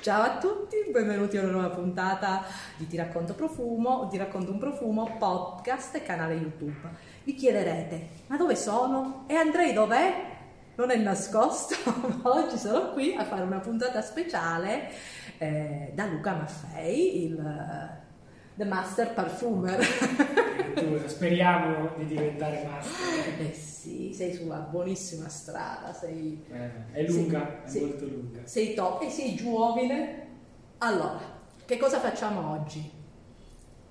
Ciao a tutti, benvenuti a una nuova puntata di Ti racconto profumo, Ti racconto un profumo, podcast e canale YouTube. Vi chiederete, ma dove sono? E Andrei dov'è? Non è nascosto, ma oggi sono qui a fare una puntata speciale eh, da Luca Maffei, il uh, The Master Parfumer. Speriamo di diventare master. Eh sì, sei sulla buonissima strada, sei... Eh, è lunga, sei, è molto lunga. Sei top e sei giovane. Allora, che cosa facciamo oggi?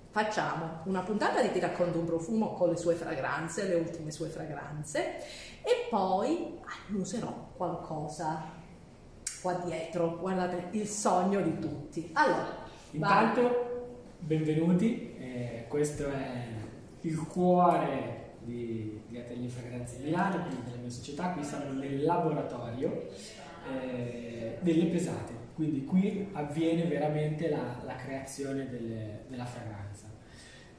Facciamo una puntata di Ti racconto un profumo con le sue fragranze, le ultime sue fragranze, e poi annuserò qualcosa qua dietro. Guardate, il sogno di tutti. Allora, intanto, vai. benvenuti. Eh, questo è il cuore di, di Atelier Fragranze Milano, quindi della mia società, qui siamo nel laboratorio eh, delle pesate, quindi qui avviene veramente la, la creazione delle, della fragranza.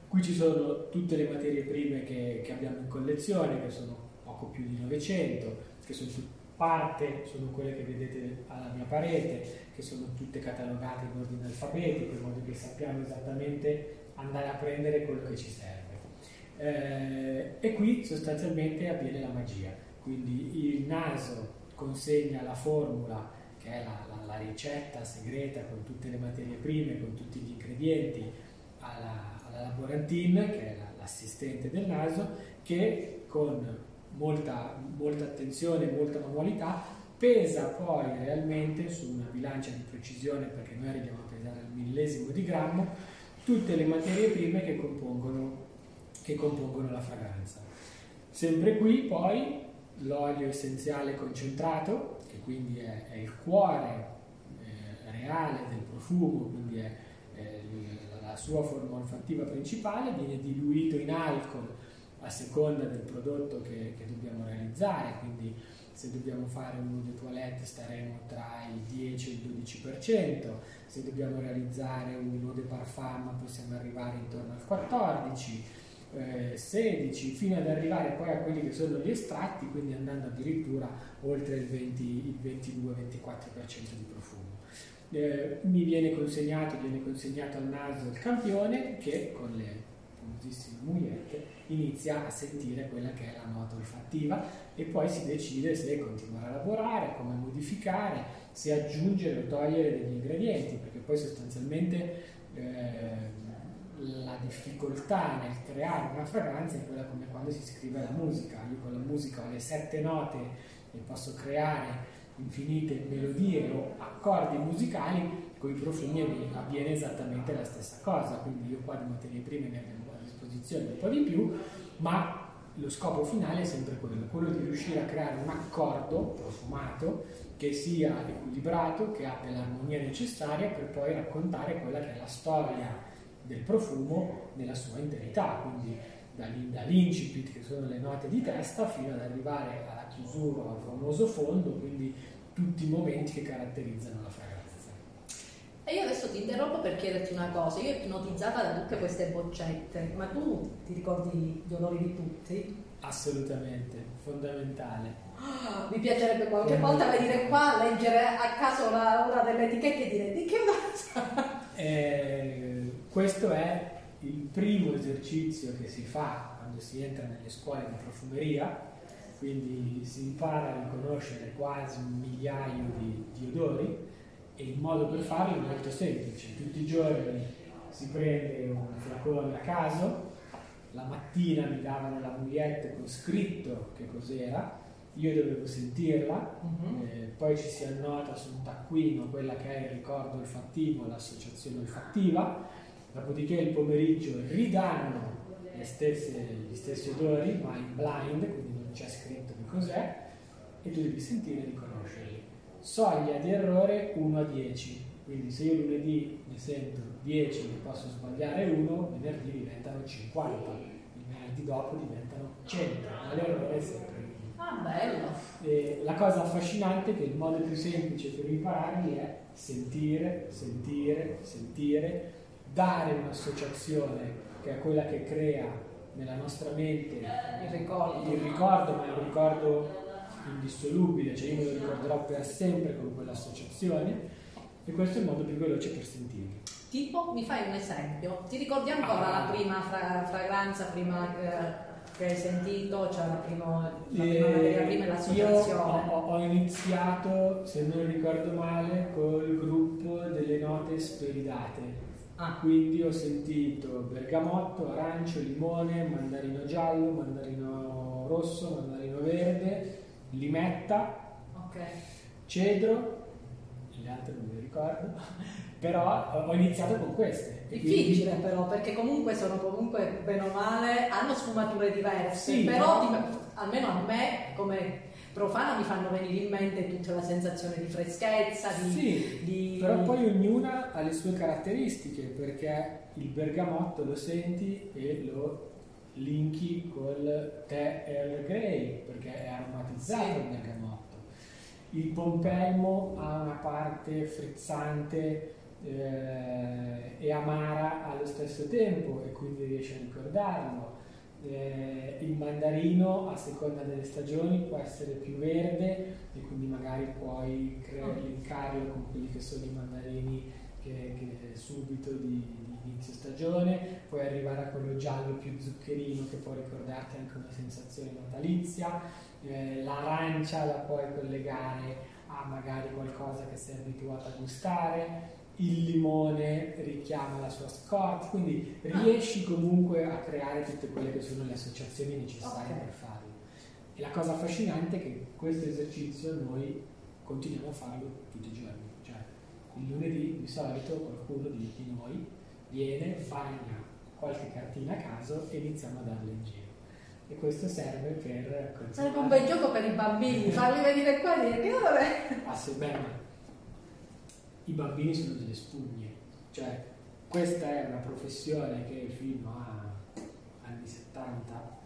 Qui ci sono tutte le materie prime che, che, abbiamo in collezione, che sono poco più di 900, che sono su parte, sono quelle che vedete alla mia parete, che sono tutte catalogate in ordine alfabetico, in modo che sappiamo esattamente andare a prendere quello che ci serve. Eh, e qui sostanzialmente avviene la magia, quindi il naso consegna la formula che è la, la, la ricetta segreta con tutte le materie prime, con tutti gli ingredienti alla, alla laborantine che è la, l'assistente del naso che con molta, molta attenzione, molta manualità pesa poi realmente su una bilancia di precisione perché noi arriviamo a pesare al millesimo di grammo tutte le materie prime che compongono che compongono la fragranza. Sempre qui poi l'olio essenziale concentrato, che quindi è, è il cuore eh, reale del profumo, quindi è eh, la sua forma olfattiva principale, viene diluito in alcol a seconda del prodotto che, che dobbiamo realizzare, quindi se dobbiamo fare un eau de toilette staremo tra il 10 e il 12%, se dobbiamo realizzare un eau de parfum possiamo arrivare intorno al 14%, 16 eh, fino ad arrivare poi a quelli che sono gli estratti, quindi andando addirittura oltre il, 20, il 22-24% di profumo. Eh, mi viene consegnato, viene consegnato al naso il campione che con le famosissime mugliette inizia a sentire quella che è la nota olfattiva e poi si decide se continuare a lavorare, come modificare, se aggiungere o togliere degli ingredienti, perché poi sostanzialmente eh, la difficoltà nel creare una fragranza è quella come quando si scrive la musica. Io con la musica ho le sette note e posso creare infinite melodie o accordi musicali, con i profumi avviene esattamente la stessa cosa. Quindi io qua di materie prime ne abbiamo a disposizione un po' di più, ma lo scopo finale è sempre quello, quello di riuscire a creare un accordo profumato che sia equilibrato, che abbia l'armonia necessaria per poi raccontare quella che è la storia del profumo nella sua interità, quindi dall'incipit che sono le note di testa fino ad arrivare alla chiusura, al famoso fondo, quindi tutti i momenti che caratterizzano la fragranza. E io adesso ti interrompo per chiederti una cosa, io ipnotizzata da tutte queste boccette, ma tu ti ricordi gli odori di tutti? Assolutamente, fondamentale. Oh, mi piacerebbe qualche volta venire qua a leggere a caso una, delle etichette e dire di che cosa? Eh, questo è il primo esercizio che si fa quando si entra nelle scuole di profumeria, quindi si impara a riconoscere quasi un migliaio di, di odori e il modo per farlo è molto semplice. Tutti i giorni si prende un flacone a caso, la mattina mi davano la moglietta con scritto che cos'era, io dovevo sentirla, uh-huh. eh, poi ci si annota su un taccuino quella che è il ricordo olfattivo, l'associazione olfattiva, dopodiché il pomeriggio ridanno stesse, gli stessi odori, ma in blind, quindi non c'è scritto che cos'è, e tu devi sentire e riconoscerli. Soglia di errore 1 a 10, quindi se io lunedì ne sento 10 e posso sbagliare 1, venerdì diventano 50, il venerdì dopo diventano 100, ma l'errore è sempre Ah, bello. E la cosa affascinante è che il modo più semplice per impararli è sentire, sentire, sentire, dare un'associazione che è quella che crea nella nostra mente il ricordo, il ricordo ma è un ricordo indissolubile, cioè io me lo ricorderò per sempre con quell'associazione e questo è il modo più veloce per sentirli. Tipo, mi fai un esempio? Ti ricordi ancora Ah. la prima fra- fragranza prima che, che hai sentito? Cioè la prima, la prima Eh, materia prima e io l'associazione? ho, ho iniziato, se non ricordo male, col gruppo delle note speridate. Ah, Quindi ho sentito bergamotto, arancio, limone, mandarino giallo, mandarino rosso, mandarino verde, limetta, ok. cedro, le altre non mi ricordo, però ho iniziato con queste. E quindi- Difficile però, perché comunque sono comunque bene o male, hanno sfumature diverse, Sì, però ti- almeno a me come profana mi fanno venire in mente tutta la sensazione di freschezza, di... Sì, di- però poi ognuna ha le sue caratteristiche perché il bergamotto lo senti e lo linki col tè Earl Grey perché è aromatizzato Sì. il bergamotto. Il pompelmo ha una parte frizzante eh, e amara allo stesso tempo e quindi riesci a ricordarlo. Eh, il mandarino a seconda delle stagioni può essere più verde e quindi magari puoi creare linkarlo con quelli che sono i mandarini che, che subito di, di inizio stagione, puoi arrivare a quello giallo più zuccherino che può ricordarti anche una sensazione natalizia, eh, l'arancia la puoi collegare a magari qualcosa che sei abituato a gustare, il limone richiama la sua scorza, quindi riesci comunque a creare tutte quelle che sono le associazioni necessarie Ok. per farlo. E la cosa affascinante è che questo esercizio noi continuiamo a farlo tutti i giorni. Cioè, il lunedì di solito qualcuno di, di noi viene, bagna qualche cartina a caso e iniziamo a darle in giro. E questo serve per Sarebbe un bel gioco per i bambini, farli venire qua e dire che ora. Ah sì, ma i bambini sono delle spugne, cioè questa è una professione che fino a anni 70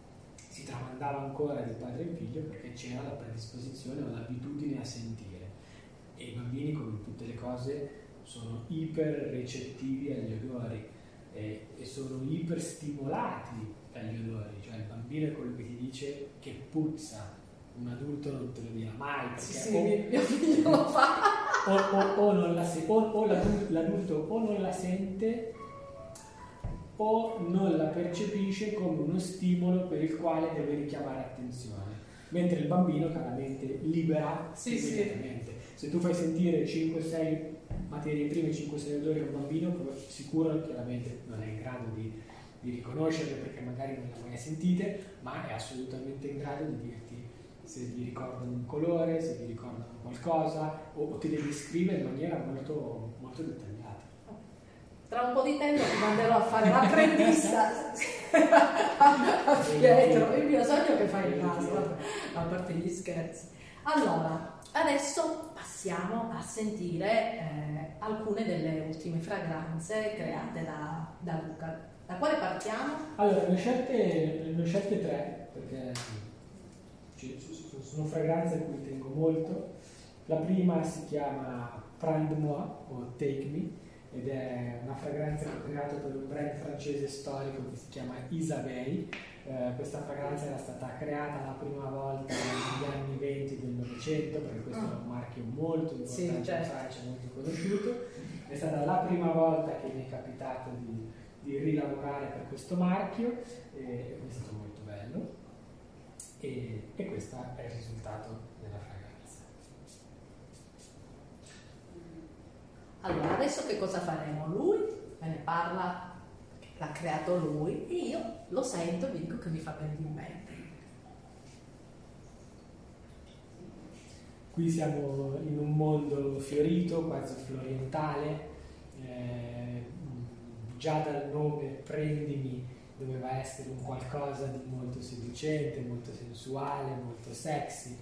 si tramandava ancora di padre in figlio perché c'era la predisposizione o l'abitudine a sentire. E i bambini come in tutte le cose sono iper recettivi agli odori e, e sono iper stimolati dagli odori, cioè il bambino è quello che ti dice che puzza, un adulto non te lo dirà mai Sì, sì, mio figlio lo fa. O, o- o non la o- o l'adu- l'adulto o non la sente o non la percepisce come uno stimolo per il quale deve richiamare attenzione, mentre il bambino chiaramente libera Sì, sì. immediatamente. Se tu fai sentire 5-6 materie prime, 5-6 odori a un bambino, sicuro chiaramente non è in grado di, di riconoscerle perché magari non le ha mai sentite, ma è assolutamente in grado di dirti se gli ricordano un colore, se gli ricordano qualcosa, o, o te le descrive in maniera molto, molto dettagliata. Tra un po' di tempo ti manderò a fare l'apprendista a Pietro, il mio sogno è che fai il vabbè, a parte gli scherzi. Allora, adesso passiamo a sentire eh, alcune delle ultime fragranze create da, da Luca. Da quale partiamo? Allora, ne ho scelte, scelte tre, perché sono fragranze a cui tengo molto. La prima si chiama Prendre Moi o Take Me ed è una fragranza che ho creato per un brand francese storico che si chiama Isabelle. Eh, questa fragranza era stata creata la prima volta negli anni 20 del Novecento, perché questo è un marchio molto importante Sì, certo. in Francia, molto conosciuto. È stata la prima volta che mi è capitato di, di rilavorare per questo marchio e è stato molto bello. E, e questo è il risultato della fragranza. Allora, adesso che cosa faremo? Lui me ne parla, l'ha creato lui, e io lo sento e vi dico che mi fa venire in mente. Qui siamo in un mondo fiorito, quasi florientale, eh, già dal nome Prendimi doveva essere un qualcosa di molto seducente, molto sensuale, molto sexy.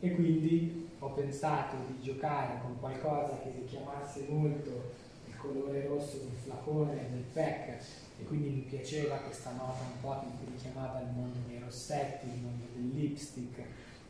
E quindi ho pensato di giocare con qualcosa che richiamasse molto il colore rosso del flacone e del pack e quindi mi piaceva questa nota un po' che richiamava il mondo dei rossetti, il mondo del lipstick,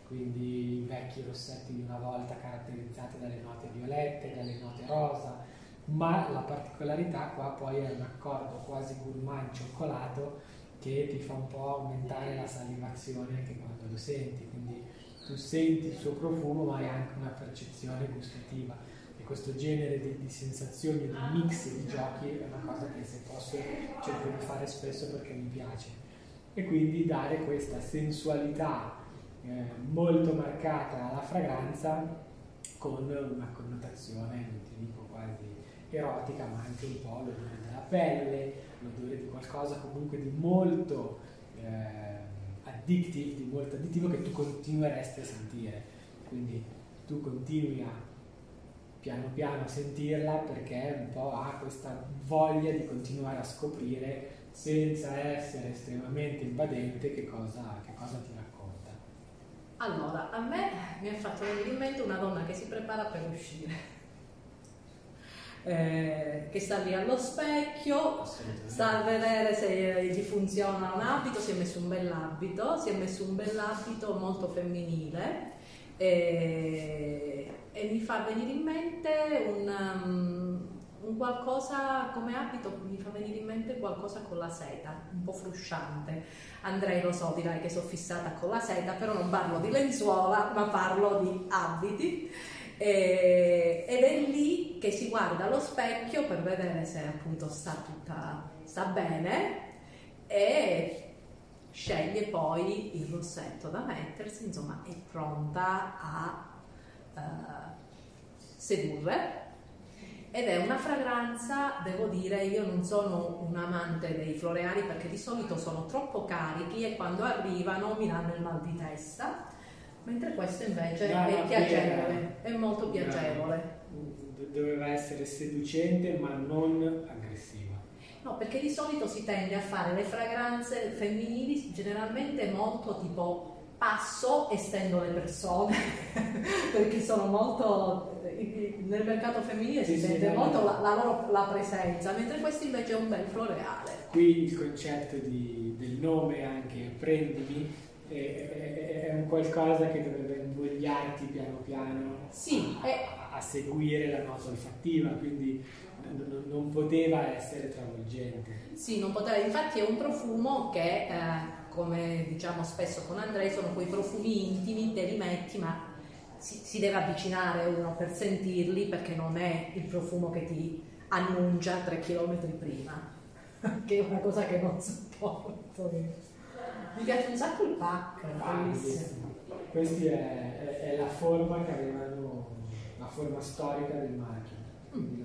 quindi i vecchi rossetti di una volta caratterizzati dalle note violette, dalle note rosa, ma la particolarità qua poi è un accordo quasi gourmand cioccolato che ti fa un po' aumentare la salivazione anche quando lo senti, quindi tu senti il suo profumo ma hai anche una percezione gustativa e questo genere di, di sensazioni, di mix di giochi è una cosa che se posso cerco di fare spesso perché mi piace. E quindi dare questa sensualità eh, molto marcata alla fragranza con una connotazione, non ti dico quasi erotica, ma anche un po' l'odore della pelle, l'odore di qualcosa comunque di molto eh, addictive, di molto additivo che tu continueresti a sentire. Quindi tu continui a piano piano sentirla perché un po' ha questa voglia di continuare a scoprire senza essere estremamente invadente che cosa, che cosa ti racconta. Allora, a me mi ha fatto venire in mente una donna che si prepara per uscire. Eh, che sta lì allo specchio, sta a vedere se gli funziona un abito, si è messo un bell'abito, si è messo un bell'abito molto femminile e, e mi fa venire in mente un, um, un, qualcosa come abito, mi fa venire in mente qualcosa con la seta, un po' frusciante. Andrei, lo so, direi che sono fissata con la seta, però non parlo di lenzuola, ma parlo di abiti. E, ed è lì che si guarda allo specchio per vedere se appunto sta tutta sta bene e sceglie poi il rossetto da mettersi, insomma è pronta a uh, sedurre. Ed è una fragranza, devo dire, io non sono un amante dei floreali perché di solito sono troppo carichi e quando arrivano mi danno il mal di testa, mentre questo invece no, è piacevole, è molto piacevole. Doveva essere seducente ma non aggressivo. No, perché di solito si tende a fare le fragranze femminili generalmente molto tipo passo e stendo le persone perché sono molto nel mercato femminile sì, si sente sì, molto la, la, loro la presenza mentre questo invece è un bel floreale qui il concetto di, del nome anche prendimi è, è, un qualcosa che dovrebbe invogliarti piano piano sì, a, a, a seguire la nota olfattiva quindi non, non poteva essere travolgente. Sì, non poteva, infatti è un profumo che, eh, come diciamo spesso con Andrei, sono quei profumi intimi, te li metti, ma si, si, deve avvicinare uno per sentirli perché non è il profumo che ti annuncia tre chilometri prima, che è una cosa che non sopporto. Mi piace un sacco il pack, bellissimo. Questa è, è, è, la forma che avevano, la forma storica del marchio. Mm.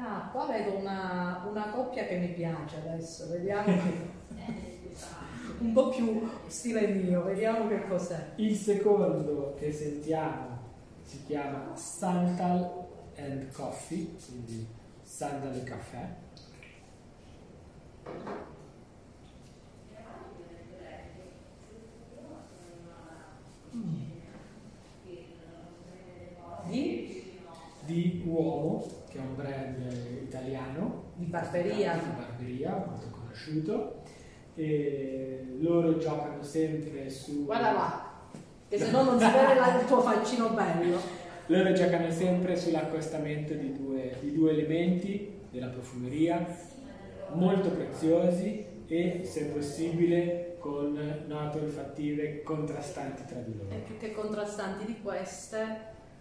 Ah, qua vedo una, una coppia che mi piace adesso, vediamo un po' più stile mio, vediamo che cos'è. Il secondo che sentiamo si chiama Sandal and Coffee, quindi sandal e caffè. Di? Di uomo che è un brand italiano di barberia, di barberia molto conosciuto. E loro giocano sempre su. Guarda là, che se no non si vede il tuo faccino bello. Loro giocano sempre sull'accostamento di due, di due elementi della profumeria molto preziosi e se possibile con note olfattive contrastanti tra di loro. E più che contrastanti di queste,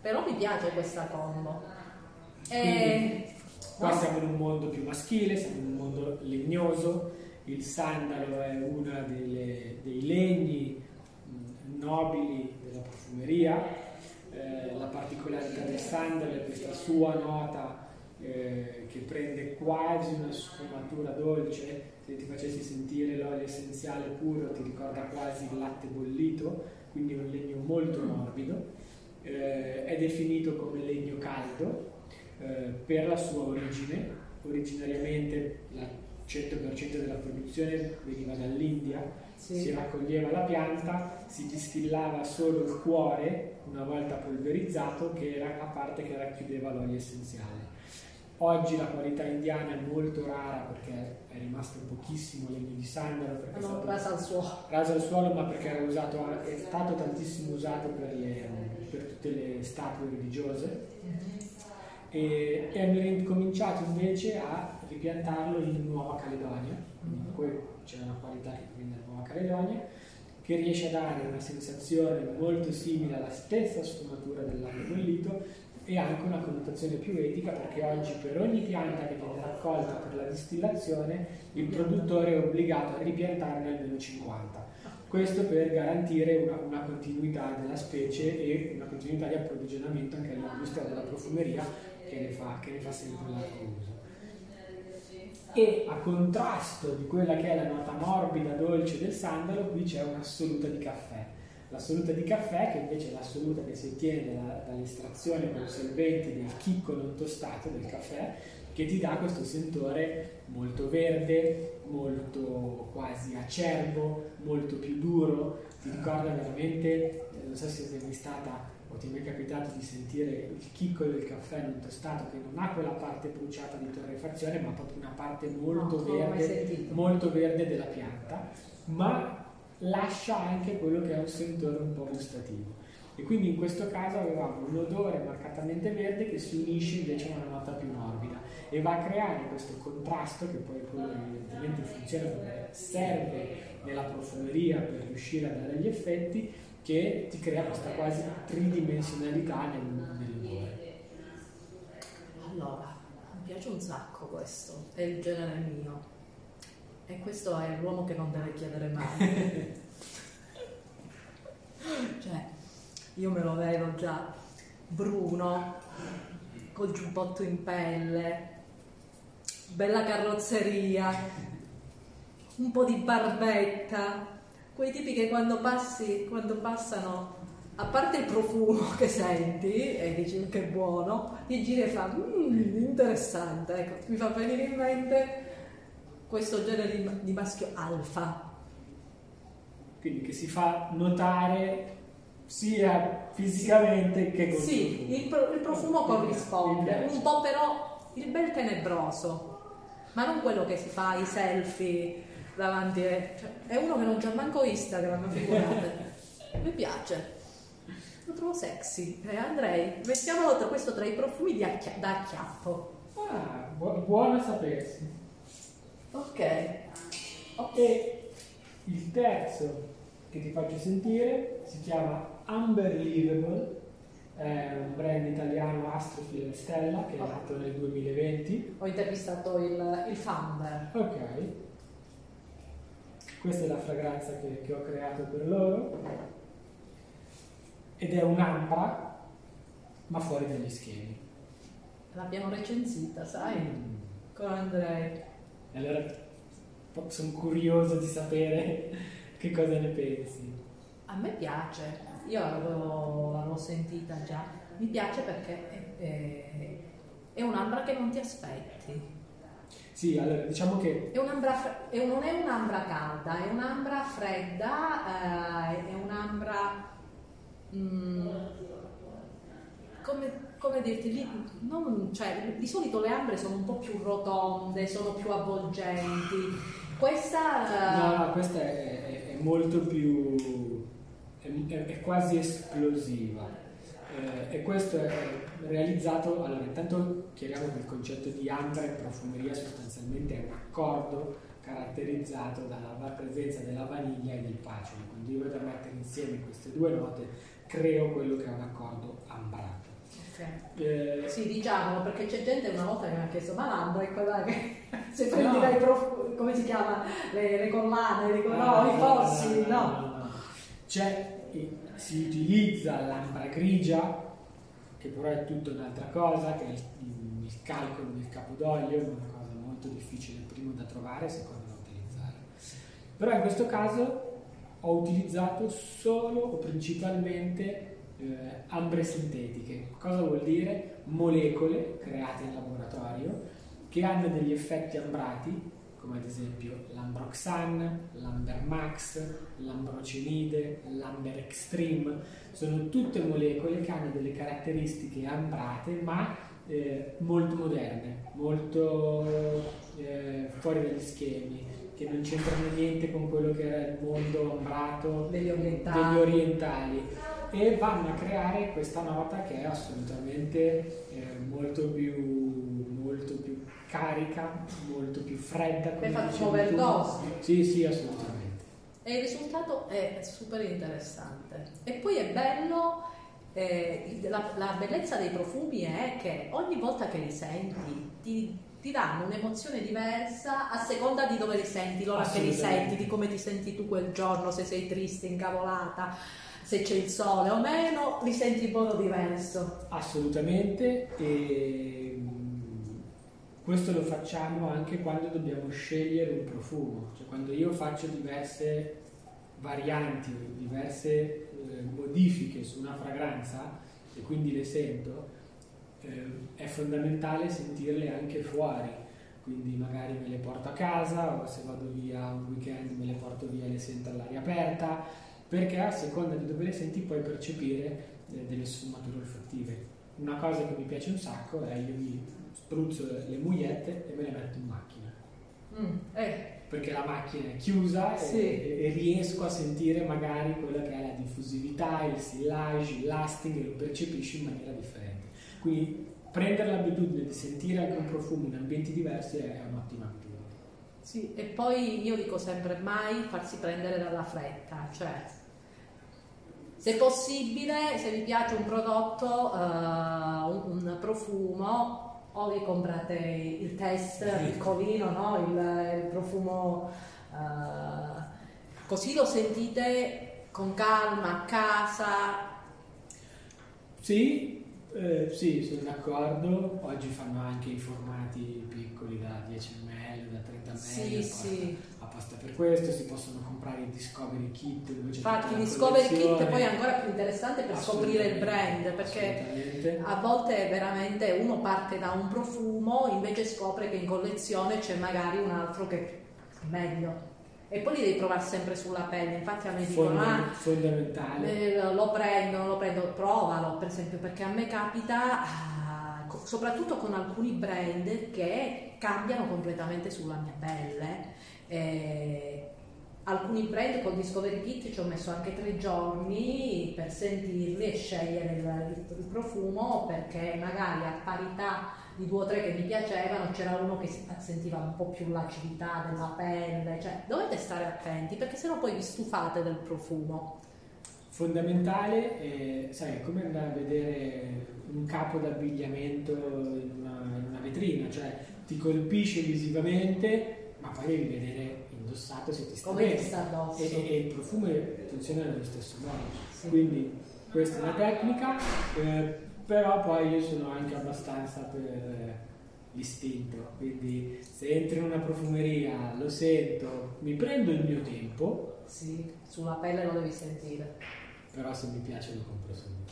però mi piace questa combo. Eh, qua no? siamo in un mondo più maschile, siamo in un mondo legnoso, il sandalo è uno dei legni mh, nobili della profumeria, eh, la particolarità del sandalo è questa sua nota eh, che prende quasi una sfumatura dolce, se ti facessi sentire l'olio essenziale puro ti ricorda quasi il latte bollito, quindi è un legno molto morbido, eh, è definito come legno caldo, eh, per la sua origine. Originariamente il 100% della produzione veniva dall'India, sì. si raccoglieva la pianta, si distillava solo il cuore una volta polverizzato, che era la parte che racchiudeva l'olio essenziale. Oggi la qualità indiana è molto rara perché è rimasto pochissimo legno di sandalo. Perché no, rasa al suolo. Rasa al suolo, ma perché era usato, è stato tantissimo usato per, le, per tutte le statue religiose. Mm-hmm e, e hanno ricominciato invece a ripiantarlo in Nuova Caledonia, quindi mm-hmm. poi c'è una qualità che viene da Nuova Caledonia, che riesce a dare una sensazione molto simile alla stessa sfumatura dell'ambro bollito e anche una connotazione più etica perché oggi per ogni pianta che viene raccolta per la distillazione il produttore è obbligato a ripiantarne almeno 50. Questo per garantire una, una continuità della specie e una continuità di approvvigionamento anche all'industria della profumeria che ne fa, che ne fa sempre largo uso e a contrasto di quella che è la nota morbida, dolce del sandalo, qui c'è un'assoluta di caffè. L'assoluta di caffè, che invece è l'assoluta che si ottiene da, dall'estrazione con solventi del chicco non tostato del caffè, che ti dà questo sentore molto verde, molto quasi acerbo, molto più duro, ti ricorda veramente, eh, non so se sei mai stata o ti è mai capitato di sentire il chicco del caffè non tostato che non ha quella parte bruciata di torrefazione ma proprio una parte molto, no, verde, molto verde della pianta. Ma lascia anche quello che è un sentore un po' gustativo e quindi in questo caso avevamo un odore marcatamente verde che si unisce invece a una nota più morbida e va a creare questo contrasto che poi quello evidentemente funziona come serve nella profumeria per riuscire a dare gli effetti che ti crea questa quasi tridimensionalità nel, nell'umore. Allora, mi piace un sacco questo, è il genere mio. E questo è l'uomo che non deve chiedere mai. cioè, io me lo vedo già bruno, col giubbotto in pelle, bella carrozzeria, un po' di barbetta, quei tipi che quando passi, quando passano, a parte il profumo che senti e dici che buono, ti giri e fa mmm, interessante, ecco, mi fa venire in mente questo genere di, di maschio alfa. Quindi che si fa notare sia fisicamente che con Sì, il, pro, il profumo corrisponde, un po' però il bel tenebroso, ma non quello che si fa i selfie davanti a... Cioè, è uno che non c'ha manco Instagram, figurate. Mi piace. Lo trovo sexy. Eh, Andrei, mettiamolo tra questo tra i profumi di acchia- da acchiappo. Ah, bu- buono a sapersi. Ok. E il terzo che ti faccio sentire si chiama Unbelievable, è un brand italiano Astrofil Stella che è nato nel 2020. Ho intervistato il, il founder. Ok. Questa è la fragranza che, che ho creato per loro ed è un'ambra ma fuori dagli schemi. L'abbiamo recensita, sai? Mm. Con Andrei. Allora sono curioso di sapere che cosa ne pensi. A me piace, io l'avevo, sentita già, mi piace perché è, è, è un'ambra che non ti aspetti. Sì, allora diciamo che... È un'ambra, è, non è un'ambra calda, è un'ambra fredda, eh, è un'ambra... Mm, come, come dirti, lì, non, cioè, di solito le ambre sono un po' più rotonde, sono più avvolgenti. Questa... Uh... No, questa è, è, è molto più... È, è quasi esplosiva eh, e questo è realizzato, allora intanto chiariamo che il concetto di ambra in profumeria sostanzialmente è un accordo caratterizzato dalla presenza della vaniglia e del pacino, quindi io a mettere insieme queste due note, creo quello che è un accordo ambrato. Okay. Eh, sì, diciamolo perché c'è gente una volta che mi ha chiesto: Ma l'ambra è quella che se prendi no. dai prof... come si chiama? Le, le collane, le, no, no, i fossili, no. no. C'è si utilizza l'ambra grigia, che però è tutta un'altra cosa, che è il, il calcolo del capodoglio, una cosa molto difficile, primo da trovare, secondo da utilizzare. Però in questo caso ho utilizzato solo o principalmente eh, ambre sintetiche. Cosa vuol dire? Molecole create in laboratorio che hanno degli effetti ambrati come ad esempio l'Ambroxan, l'Ambermax, l'Ambrocinide, l'Amber Extreme, sono tutte molecole che hanno delle caratteristiche ambrate ma eh, molto moderne, molto eh, fuori dagli schemi, che non c'entrano niente con quello che era il mondo ambrato degli orientali. degli orientali. E vanno a creare questa nota che è assolutamente eh, molto più, molto più carica, molto più fredda. Hai fatto overdose? Sì, sì, assolutamente. e il risultato è super interessante. E poi è bello, eh, la, la, bellezza dei profumi è che ogni volta che li senti ti, ti danno un'emozione diversa a seconda di dove li senti, l'ora che li senti, di come ti senti tu quel giorno, se sei triste, incavolata, se c'è il sole o meno, li senti in modo diverso. Assolutamente. E questo lo facciamo anche quando dobbiamo scegliere un profumo, cioè quando io faccio diverse varianti, diverse eh, modifiche su una fragranza e quindi le sento, eh, è fondamentale sentirle anche fuori, quindi magari me le porto a casa o se vado via un weekend me le porto via e le sento all'aria aperta, perché a seconda di dove le senti puoi percepire eh, delle sfumature olfattive. Una cosa che mi piace un sacco è io mi spruzzo le mugliette e me le metto in macchina. Mm, eh. Perché la macchina è chiusa sì. e, e, riesco a sentire magari quella che è la diffusività, il sillage, il lasting e lo percepisci in maniera differente. Quindi prendere l'abitudine di sentire anche un profumo in ambienti diversi è un'ottima abitudine. Sì, e poi io dico sempre mai farsi prendere dalla fretta, cioè se possibile, se vi piace un prodotto, uh, un, profumo, o vi comprate il test piccolino, no? il, il, profumo, uh, così lo sentite con calma a casa. Sì, eh, sì, sono d'accordo. Oggi fanno anche i formati piccoli da 10 ml, da 30 ml. Sì, sì apposta per questo, si possono comprare i Discovery Kit. Infatti il Discovery Kit poi è ancora più interessante per scoprire il brand, perché a volte veramente uno parte da un profumo, invece scopre che in collezione c'è magari un altro che è meglio. E poi li devi provare sempre sulla pelle, infatti a me dicono ah, fondamentale. Eh, lo prendo, non lo prendo, provalo per esempio, perché a me capita... Ah, soprattutto con alcuni brand che cambiano completamente sulla mia pelle eh, alcuni brand con Discovery Kit ci ho messo anche tre giorni per sentirli e scegliere il, il, profumo perché magari a parità di due o tre che mi piacevano c'era uno che sentiva un po' più l'acidità della pelle, cioè dovete stare attenti perché sennò poi vi stufate del profumo. Fondamentale, eh, sai, è come andare a vedere un capo d'abbigliamento in una, in una vetrina, cioè ti colpisce visivamente ma poi devi vedere indossato se ti sta Come bene. sta addosso. E, e, il profumo funziona nello stesso modo. Sì. Quindi questa è una tecnica, eh, però poi io sono anche abbastanza per eh, l'istinto, quindi se entro in una profumeria, lo sento, mi prendo il mio tempo. Sì, sulla pelle lo devi sentire. Però se mi piace lo compro subito.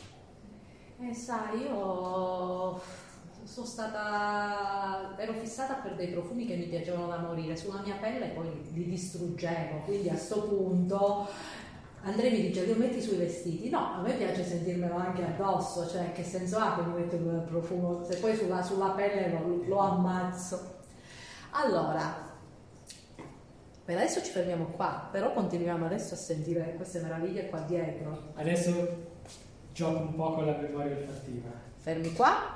Eh sai, io sono stata ero fissata per dei profumi che mi piacevano da morire sulla mia pelle poi li distruggevo quindi a questo punto Andrea mi dice lo metti sui vestiti no a me piace sentirmelo anche addosso cioè che senso ha che mi metto il profumo se poi sulla, sulla pelle lo, lo ammazzo allora per adesso ci fermiamo qua, però continuiamo adesso a sentire queste meraviglie qua dietro. Adesso gioco un po' con la memoria olfattiva. Fermi qua.